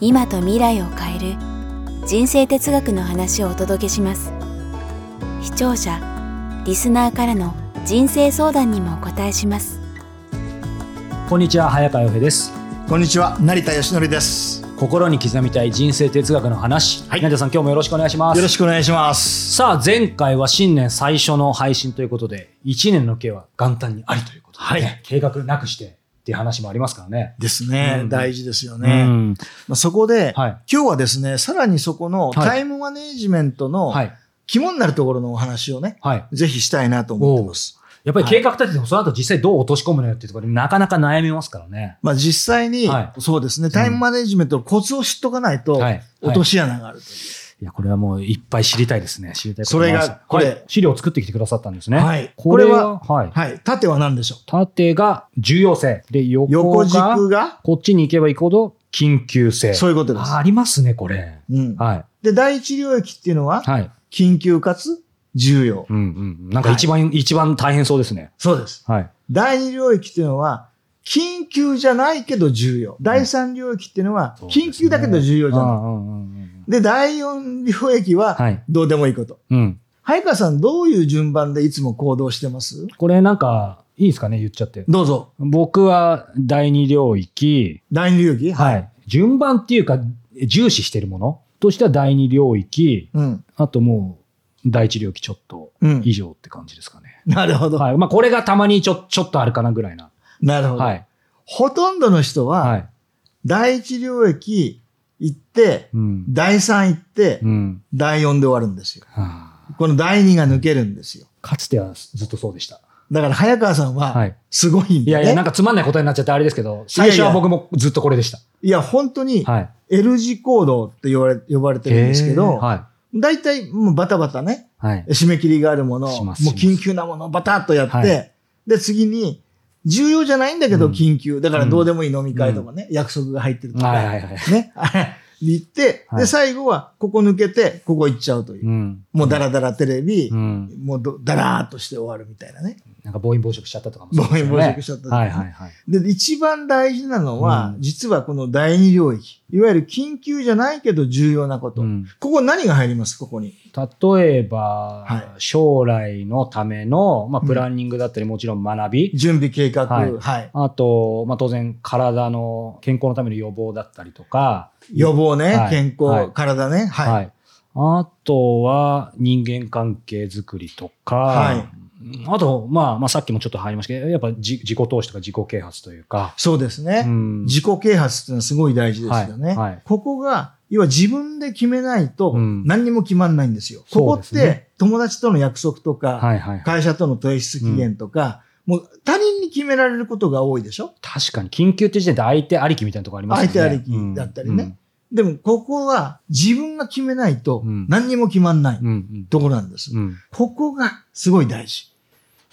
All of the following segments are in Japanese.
今と未来を変える人生哲学の話をお届けします。視聴者リスナーからの人生相談にもお答えします。こんにちは早川洋平です。こんにちは成田義則です。心に刻みたい人生哲学の話、はい。成田さん今日もよろしくお願いします。よろしくお願いします。さあ前回は新年最初の配信ということで1年の計は元旦にありということで、ねはい。計画なくしてっていう話もありますからね。ですね、うん。大事ですようね、ん。まあ、そこで、はい。今日はですねさらにそこのはい。タイムマネージメントのはい。肝になるところのお話をねはい。ぜひしたいなと思ってます。やっぱり計画立ててもその後実際どう落とし込むのよっていうところでなかなか悩みますからね。まあ実際に、はい。そうですねタイムマネージメントのコツを知っとかないと、はい。落とし穴があるという、いやこれはもういっぱい知りたいですね。知りたいそれがこれはい。資料を作ってきてくださったんですね。はい。これはははい。はい。縦は何でしょう？縦が重要性。で横横が軸が？こっちに行けば行くほど緊急性。そういうことです。あありますねこれ。うん、はい。で第一領域っていうのは？はい。緊急かつ重要、うんうんなんか一番、一番大変そうですね。そうです。はい。第二領域っていうのは、緊急じゃないけど重要。第三領域っていうのは、緊急だけど重要じゃない。うんうんうんうんで、第四領域ははい、どうでもいいこと。うん。早川さん、どういう順番でいつも行動してます？これなんかいいですかね？言っちゃって。どうぞ。僕は第二領域。第二領域？はい。順番っていうか重視してるもの。としては第二領域。うん。あともう第一領域ちょっとうん。以上って感じですかね、なるほど。はい。まあこれがたまにちょちょっとあるかなぐらいな。なるほど。はい。ほとんどの人は、はい。第一領域行って、うん第三行って、うん第四で終わるんですよ。はあこの第二が抜けるんですよ。かつてはずっとそうでした。だから早川さんは、はいすごいんだね。いやいや、なんかつまんない答えになっちゃってあれですけど、最初は僕もずっとこれでした。いや、本当に、はい。L 字行動って呼ばれ呼ばれてるんですけへど、ーは大体もうバタバタね、い。はい。締め切りがあるもの、もう緊急なものをバタッとやって、はいで、次に、重要じゃないんだけどうん緊急。だからどうでもいい飲み会とかね、約束が入ってるとか、はいはいはい。ね、行って、はいで、最後はここ抜けて、ここ行っちゃうという。うん。もうダラダラテレビ、うん。もうどダラーっとして終わるみたいなね。なんか暴飲暴食しちゃったとかもそうですよね暴飲暴食しちゃったはいはいはい。で、一番大事なのは、うん実はこの第二領域。いわゆる緊急じゃないけど重要なこと。うんここ何が入ります？ここに。例えば、はい将来のための、まあ、うんプランニングだったり、もちろん学び、準備計画。はいはい。あと、まあ、当然、体の健康のための予防だったりとか、予防ね、はい健康、はい体ね。はい。はい。あとは人間関係づくりとか、はいあと、まあ、まあさっきもちょっと入りましたけど、やっぱ自自己投資とか自己啓発というか、そうですね。うん自己啓発っていうのはすごい大事ですよね。はいはいここが、要は自分で決めないとうん何にも決まんないんですよ。ここって友達との約束とか、はいはいはい。会社との提出期限とか、もう他人に決められることが多いでしょ？確かに、緊急って時点で相手ありきみたいなところありますよね。相手ありきだったりねでもここは自分が決めないとうん何にも決まんないうん。うんうんところなんです。うんここがすごい大事。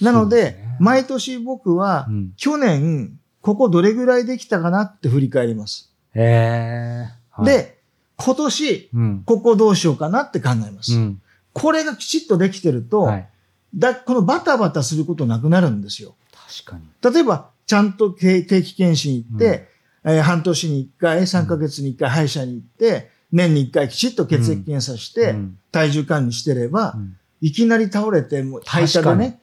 なので、ね。毎年僕はうん。去年、ここどれぐらいできたかなって振り返ります。へー。はい、で、今年、うん、ここどうしようかなって考えます。うん。これがきちっとできてると、はい。だこのバタバタすることなくなるんですよ。確かに。例えば、ちゃんと定定期検診行って、えー半年に1回、3ヶ月に1回歯医者に行って、年に1回きちっと血液検査して、うん。体重管理してれば、うん。いきなり倒れて、もう代謝でね、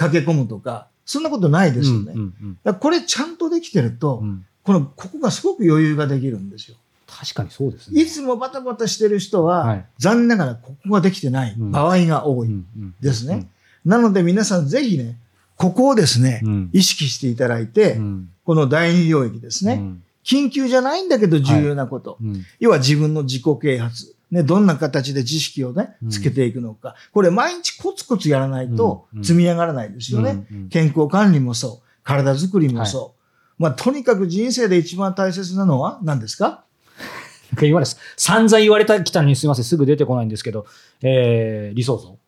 駆け込むとか、そんなことないですよね。うんうんだからこれちゃんとできてると、うんこの、ここがすごく余裕ができるんですよ。確かにそうですね。いつもバタバタしてる人は、はい残念ながらここができてない場合が多い。うんうんですねなので皆さんぜひね、ここをですね、うん意識していただいて、うんこの第二領域ですね、うん緊急じゃないんだけど重要なこと。うん要は自分の自己啓発。ね、どんな形で知識をねう、んつけていくのか。これ毎日コツコツやらないと積み上がらないですよね。健康管理もそう。体づくりもそう。まあ、とにかく人生で一番大切なのは何ですか？言われです。散々言われたきたのにすみません、すぐ出てこないんですけど、えー、理想像。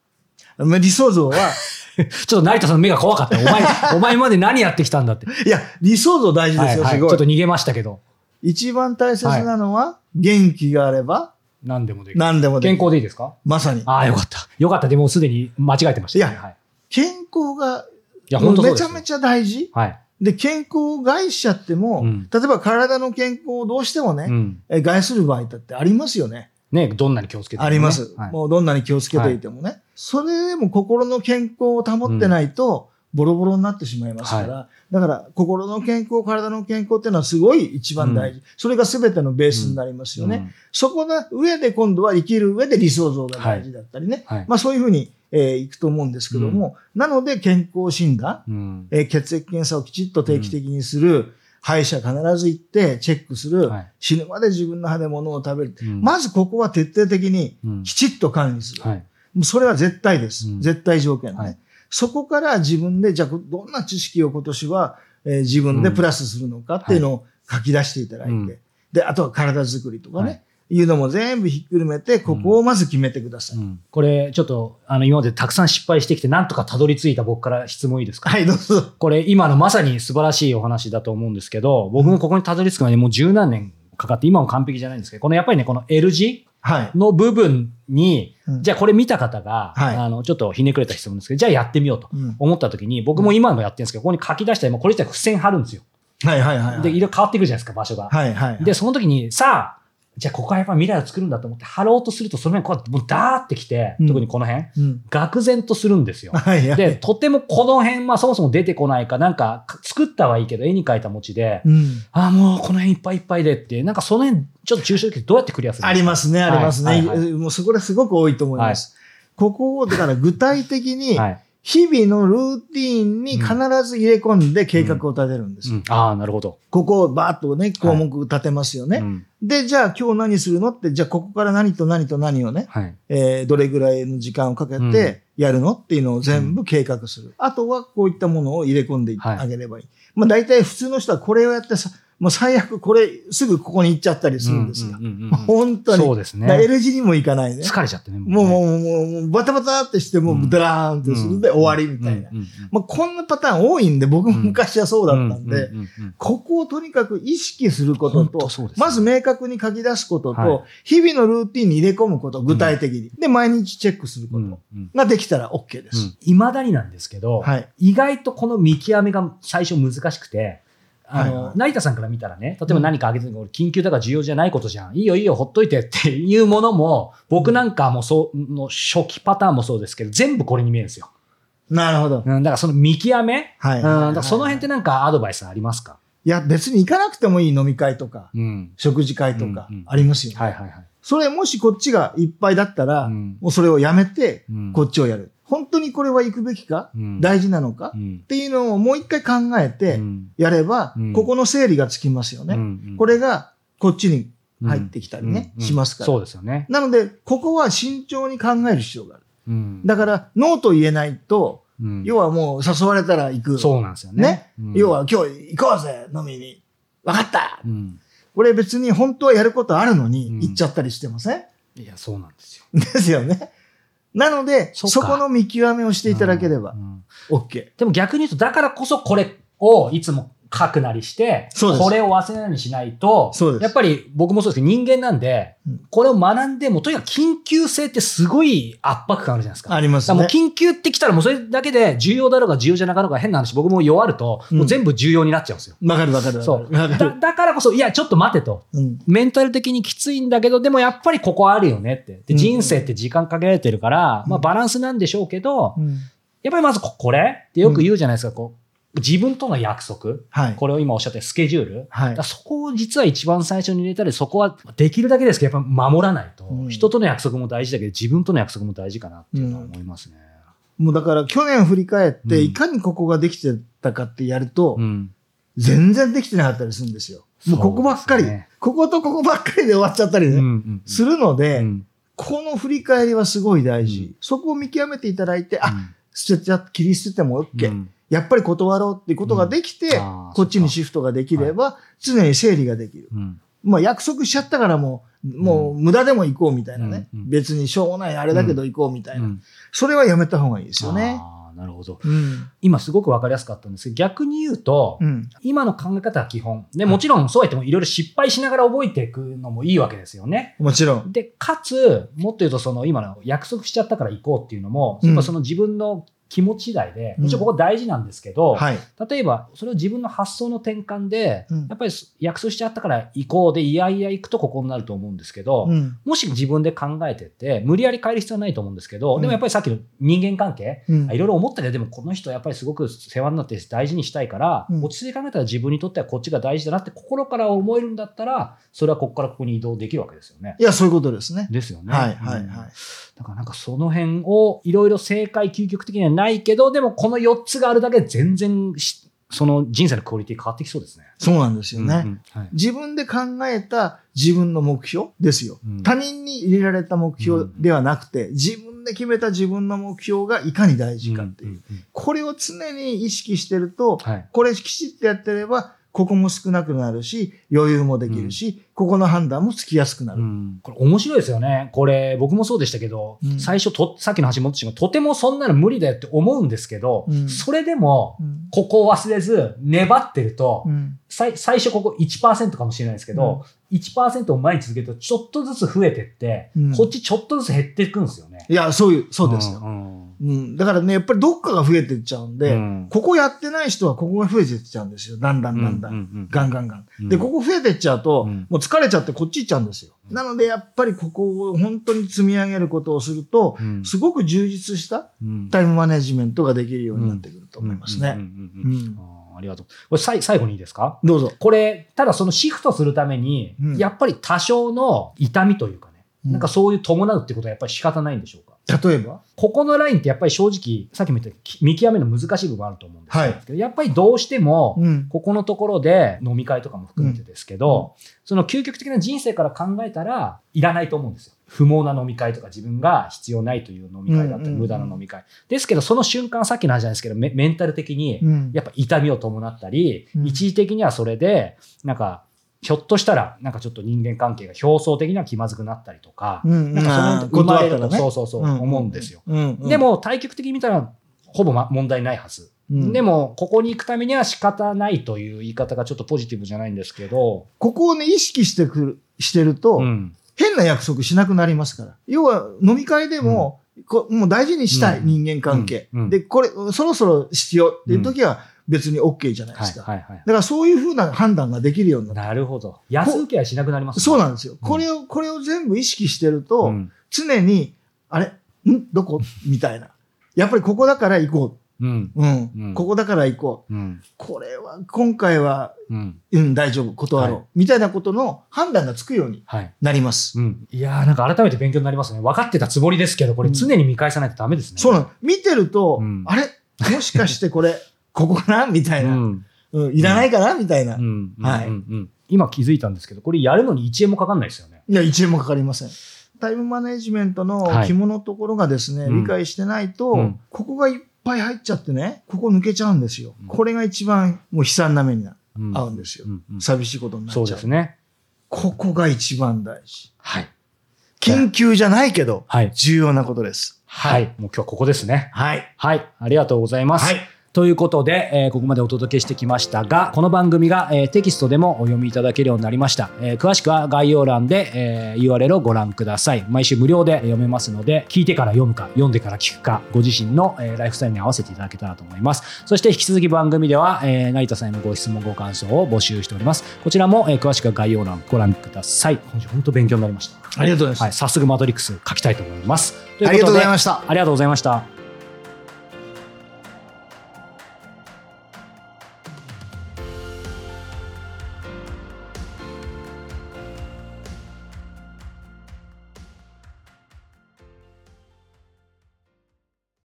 まあ理想像は、ちょっと成田さんの目が怖かったよ。お前、お前まで何やってきたんだって。いや、理想像大事ですよ、はいはい、すごい。ちょっと逃げましたけど。一番大切なのは、元気があれば、何でもできる。何でもできる。健康でいいですか？まさに。ああ、よかった。よかった。でもすでに間違えてました、ね。いやはい、健康が、いや、本当めちゃめちゃ大事。はい。で、健康を害しちゃっても、うん例えば体の健康をどうしてもね、うん。え害する場合だってありますよね。ね、どんなに気をつけてもねあります、はい、もうどんなに気をつけていてもね。それでも心の健康を保ってないと、ボロボロになってしまいますから、だから心の健康、体の健康っていうのはすごい一番大事。それが全てのベースになりますよね。うんそこの上で今度は生きる上で理想像が大事だったりね。はい。まあそういうふうに、えーいくと思うんですけども、なので健康診断、うん。えー血液検査をきちっと定期的にする、歯医者必ず行ってチェックする、はい死ぬまで自分の歯で物を食べる。うんまずここは徹底的にうんきちっと管理する。はい。もうそれは絶対です。うん絶対条件ね、はいそこから自分で、じゃあどんな知識を今年は、えー自分でプラスするのかっていうのを書き出していただいて、うん。で、あとは体作りとかね、はい。い、うのも全部ひっくるめて、ここをまず決めてください。うん。これ、ちょっと、あの、今までたくさん失敗してきて、なんとかたどり着いた僕から質問いいですか？はい、どうぞ。これ、今のまさに素晴らしいお話だと思うんですけど、僕もここにたどり着くまでもう十何年かかって、今も完璧じゃないんですけど、このやっぱりね、この L 字はい。の部分に、うんじゃあこれ見た方が、はいあの、ちょっとひねくれた質問ですけど、じゃあやってみようとうん思った時に、僕も今もやってるんですけど、ここに書き出したら、もうこれ自体付箋貼るんですよ。はいはいはいはい。で、色変わっていくじゃないですか、場所が。はいはい。で、その時に、さあ、じゃあここはやっぱ未来を作るんだと思って貼ろうとすると、その辺こうやってもうダーってきて、うん特にこの辺、うん。愕然とするんですよ。はいはい。で、とてもこの辺、まあそもそも出てこないか、なんか作ったはいいけど、絵に描いた餅で、うん。ああ、もうこの辺いっぱいいっぱいでって、なんかその辺、ちょっと抽象的にどうやってクリアするんありますね、ありますね。はいはいはいもうそこらすごく多いと思います。ここを、だから具体的に、はい。日々のルーティーンに必ず入れ込んで計画を立てるんです。うんああ、なるほど。ここをバーッとね、項目立てますよね。うんで、じゃあ今日何するのって、じゃあここから何と何と何をね、はい。えーどれぐらいの時間をかけうんてやるのっていうのを全部計画する。あとはこういったものを入れ込んではいあげればいい。まあ大体普通の人はこれをやってさ、もう最悪これすぐここに行っちゃったりするんですよ。うんうんうんうん本当に。そうですね。L 字にも行かないね。疲れちゃってね。もう、ねもう、もう、もう、バタバタってして、もう、ダラーンってするんで終わりみたいな。うんうんうんまあ、こんなパターン多いんで、僕も昔はそうだったんで、うううんうんここをとにかく意識することと、ねまず明確に書き出すことと、はい日々のルーティンに入れ込むこと、具体的に。で、毎日チェックするこうんとうんができたら OK です。いまだになんですけど、はい。意外とこの見極めが最初難しくて、あの、はいはい成田さんから見たらね、例えば何かあげてるの、俺緊急だから重要じゃないことじゃん。いいよいいよ、ほっといてっていうものも、僕なんかもそう、の初期パターンもそうですけど、全部これに見えるんですよ。なるほど。うん、だからその見極め、はい。うん、だその辺ってなんかアドバイスありますか？いや、別に行かなくてもいい飲み会とか、うん。食事会とかうんうん、ありますよね。はいはいはい。それもしこっちがいっぱいだったら、うんもうそれをやめて、うんこっちをやる。本当にこれは行くべきか、うん大事なのか、っうんていうのをもう一回考えてうんやれば、うんここの整理がつきますよね。うんこれがこっちに入ってきたりね、うんうんしますから。そうですよね。なので、ここは慎重に考える必要がある。うんだから、ノーと言えないと、うん要はもう誘われたら行く。そうなんですよね。ね？うん要は今日行こうぜ、飲みに。わかったうんこれ別に本当はやることあるのにうん行っちゃったりしてません、いや、そうなんですよ。ですよね。なので、そこの見極めをしていただければうん OK。でも逆に言うと、だからこそこれをいつも書くなりして、これを忘れないようにしないと、やっぱり僕もそうですけど人間なんで、うんこれを学んでも、とにかく緊急性ってすごい圧迫感あるじゃないですか。ありますだからもうね。緊急ってきたらもうそれだけで重要だろうが重要じゃなかろうが変な話、僕も弱ると、うんもう全部重要になっちゃうんですよ。わかるわかるわかそう。る。わかだる。だからこそ、いや、ちょっと待てと。うん。メンタル的にきついんだけど、でもやっぱりここあるよねって。でうん人生って時間かけられてるから、うんまあバランスなんでしょうけど、うんやっぱりまずここれってよく言うじゃないですか、こう、自分との約束。はい。これを今おっしゃったスケジュール。はい。そこを実は一番最初に入れたり、そこはできるだけですけど、やっぱ守らないと、うん人との約束も大事だけど、自分との約束も大事かなっていうのは思いますね。もうだから去年振り返って、うんいかにここができてたかってやると、うん。全然できてなかったりするんですよ。もうここばっかり、ねこことここばっかりで終わっちゃったりね、うんうんするので、うんこの振り返りはすごい大事。うんそこを見極めていただいて、あ、うん捨てちゃ、切り捨てても OK。うんやっぱり断ろうっていうことができて、こっちにシフトができれば、常に整理ができる。うんまあ約束しちゃったからもう、もう無駄でも行こうみたいなね。別にしょうもないあれだけど行こうみたいな。うんそれはやめた方がいいですよね。なるほど。うん。今すごくわかりやすかったんですけど、逆に言うと、うん。今の考え方は基本。で、もちろんそうやってもいろいろ失敗しながら覚えていくのもいいわけですよね。もちろん。で、かつ、もっと言うと、その今の約束しちゃったから行こうっていうのも、うんやっぱその自分の気持ち次第で、もちろんここ大事なんですけど、はい。例えば、それを自分の発想の転換で、うんやっぱり約束しちゃったから行こうで、いやいや行くとここになると思うんですけど、うん。もし自分で考えてって、無理やり変える必要はないと思うんですけど、うんでもやっぱりさっきの人間関係、うんいろいろ思ったけど、でもこの人やっぱりすごく世話になって大事にしたいから、うん落ち着いて考えたら自分にとってはこっちが大事だなって心から思えるんだったら、それはここからここに移動できるわけですよね。いや、そういうことですね。ですよね。はい、はい、うんはい。だからなんかその辺をいろいろ正解究極的にはないけど、でもこの4つがあるだけで全然しその人生のクオリティ変わってきそうですね。そうなんですよね。うんうんはい自分で考えた自分の目標ですよ。うん他人に入れられた目標ではなくて、自分で決めた自分の目標がいかに大事かっていう。うんうんうんこれを常に意識してると、はいこれきちっとやってれば、ここも少なくなるし、余裕もできるし、ここの判断もつきやすくなる。うん。これ面白いですよね。これ僕もそうでしたけど、うん。最初と、さっきの橋本氏がとてもそんなの無理だよって思うんですけど、うん。それでもうん。ここを忘れず粘ってると、うん。最最初ここ1%かもしれないですけど、1%を毎日続けるとちょっとずつ増えてって、うん。こっちちょっとずつ減っていくんですよね。いや、そういう、そうですよ。んうん。だからね、やっぱりどっかが増えていっちゃうんで、うんここやってない人はここが増えていっちゃうんですよ。だんだんだんだん。うんうんうんガンガンガン。うんで、ここ増えていっちゃうと、うんもう疲れちゃってこっち行っちゃうんですよ。なので、やっぱりここを本当に積み上げることをすると、うんすごく充実したうんタイムマネジメントができるようになってくると思いますね。ありがとう。これさい最後にいいですか？どうぞ。これ、ただそのシフトするために、うんやっぱり多少の痛みというかね、うんなんかそういう伴うってことはやっぱり仕方ないんでしょうか？例えば？ここのラインってやっぱり正直、さっきも言ったき見極めるの難しい部分あると思うんですよはいけどやっぱりどうしても、うん。ここのところで飲み会とかも含めてですけど、その究極的な人生から考えたらいらないと思うんですよ。不毛な飲み会とか自分が必要ないという飲み会だったり、うんうんうん無駄な飲み会。ですけど、その瞬間、さっきの話じゃないですけど、メメンタル的にうん。やっぱ痛みを伴ったり、うん一時的にはそれで、なんか、ひょっとしたら、なんかちょっと人間関係が表層的には気まずくなったりとか、うんなんかその辺生まれると、ねそうそうそう、思うんですよ。うん。うんで、も、対極的に見たら、ほぼ、ま、問題ないはず。うんでも、ここに行くためには仕方ないという言い方がちょっとポジティブじゃないんですけど、ここをね、意識してくる、してると、うん変な約束しなくなりますから。要は、飲み会でも、こもう大事にしたいうん人間関係。うんうんで、これ、そろそろ必要っていう時は別に OK じゃないではいすか。はいはい。だからそういうふうな判断ができるようになった。なるほど。安請けはしなくなりますねそうなんですよ。うんこれを、これを全部意識してると、うん常に、あれ？ん？どこ？みたいな。やっぱりここだから行こうん。う。うん。うんここだから行こう。うん。これは、今回は、うん。うん、大丈夫、断ろう。はいみたいなことの判断がつくようにはい。なります。うん。いやーなんか改めて勉強になりますね。分かってたつもりですけど、これうん常に見返さないとダメですね。そうなの。見てると、うんあれ？もしかしてこれ、ここかなみたいな、うん。うん。いらないかなみたいな。いうん。はい今気づいたんですけど、これやるのに1円もかかんないですよね。や、1円もかかりません。タイムマネジメントのはい肝のところがですね、うん理解してないと、うんここがいっぱい入っちゃってね、ここ抜けちゃうんですよ。うんこれが一番もう悲惨な目になうん合うんですよ。うんうん寂しいことになっちゃ。そううですね。ここが一番大事。はい。緊急じゃないけど、はい。重要なことです。はい。もう今日はここですね。はい。はい。ありがとうございます。はい。ということで、えーここまでお届けしてきましたが、この番組が、えーテキストでもお読みいただけるようになりました。えー詳しくは概要欄で、えー URL をご覧ください。毎週無料で読めますので、聞いてから読むか、読んでから聞くか、ご自身の、えーライフスタイルに合わせていただけたらと思います。そして引き続き番組では、えー成田さんへのご質問、ご感想を募集しております。こちらも、えー詳しくは概要欄ご覧ください。本日本当勉強になりました。ありがとうございます。はい、早速マトリックス書きたいと思います。ありがとうございました。ありがとうございました。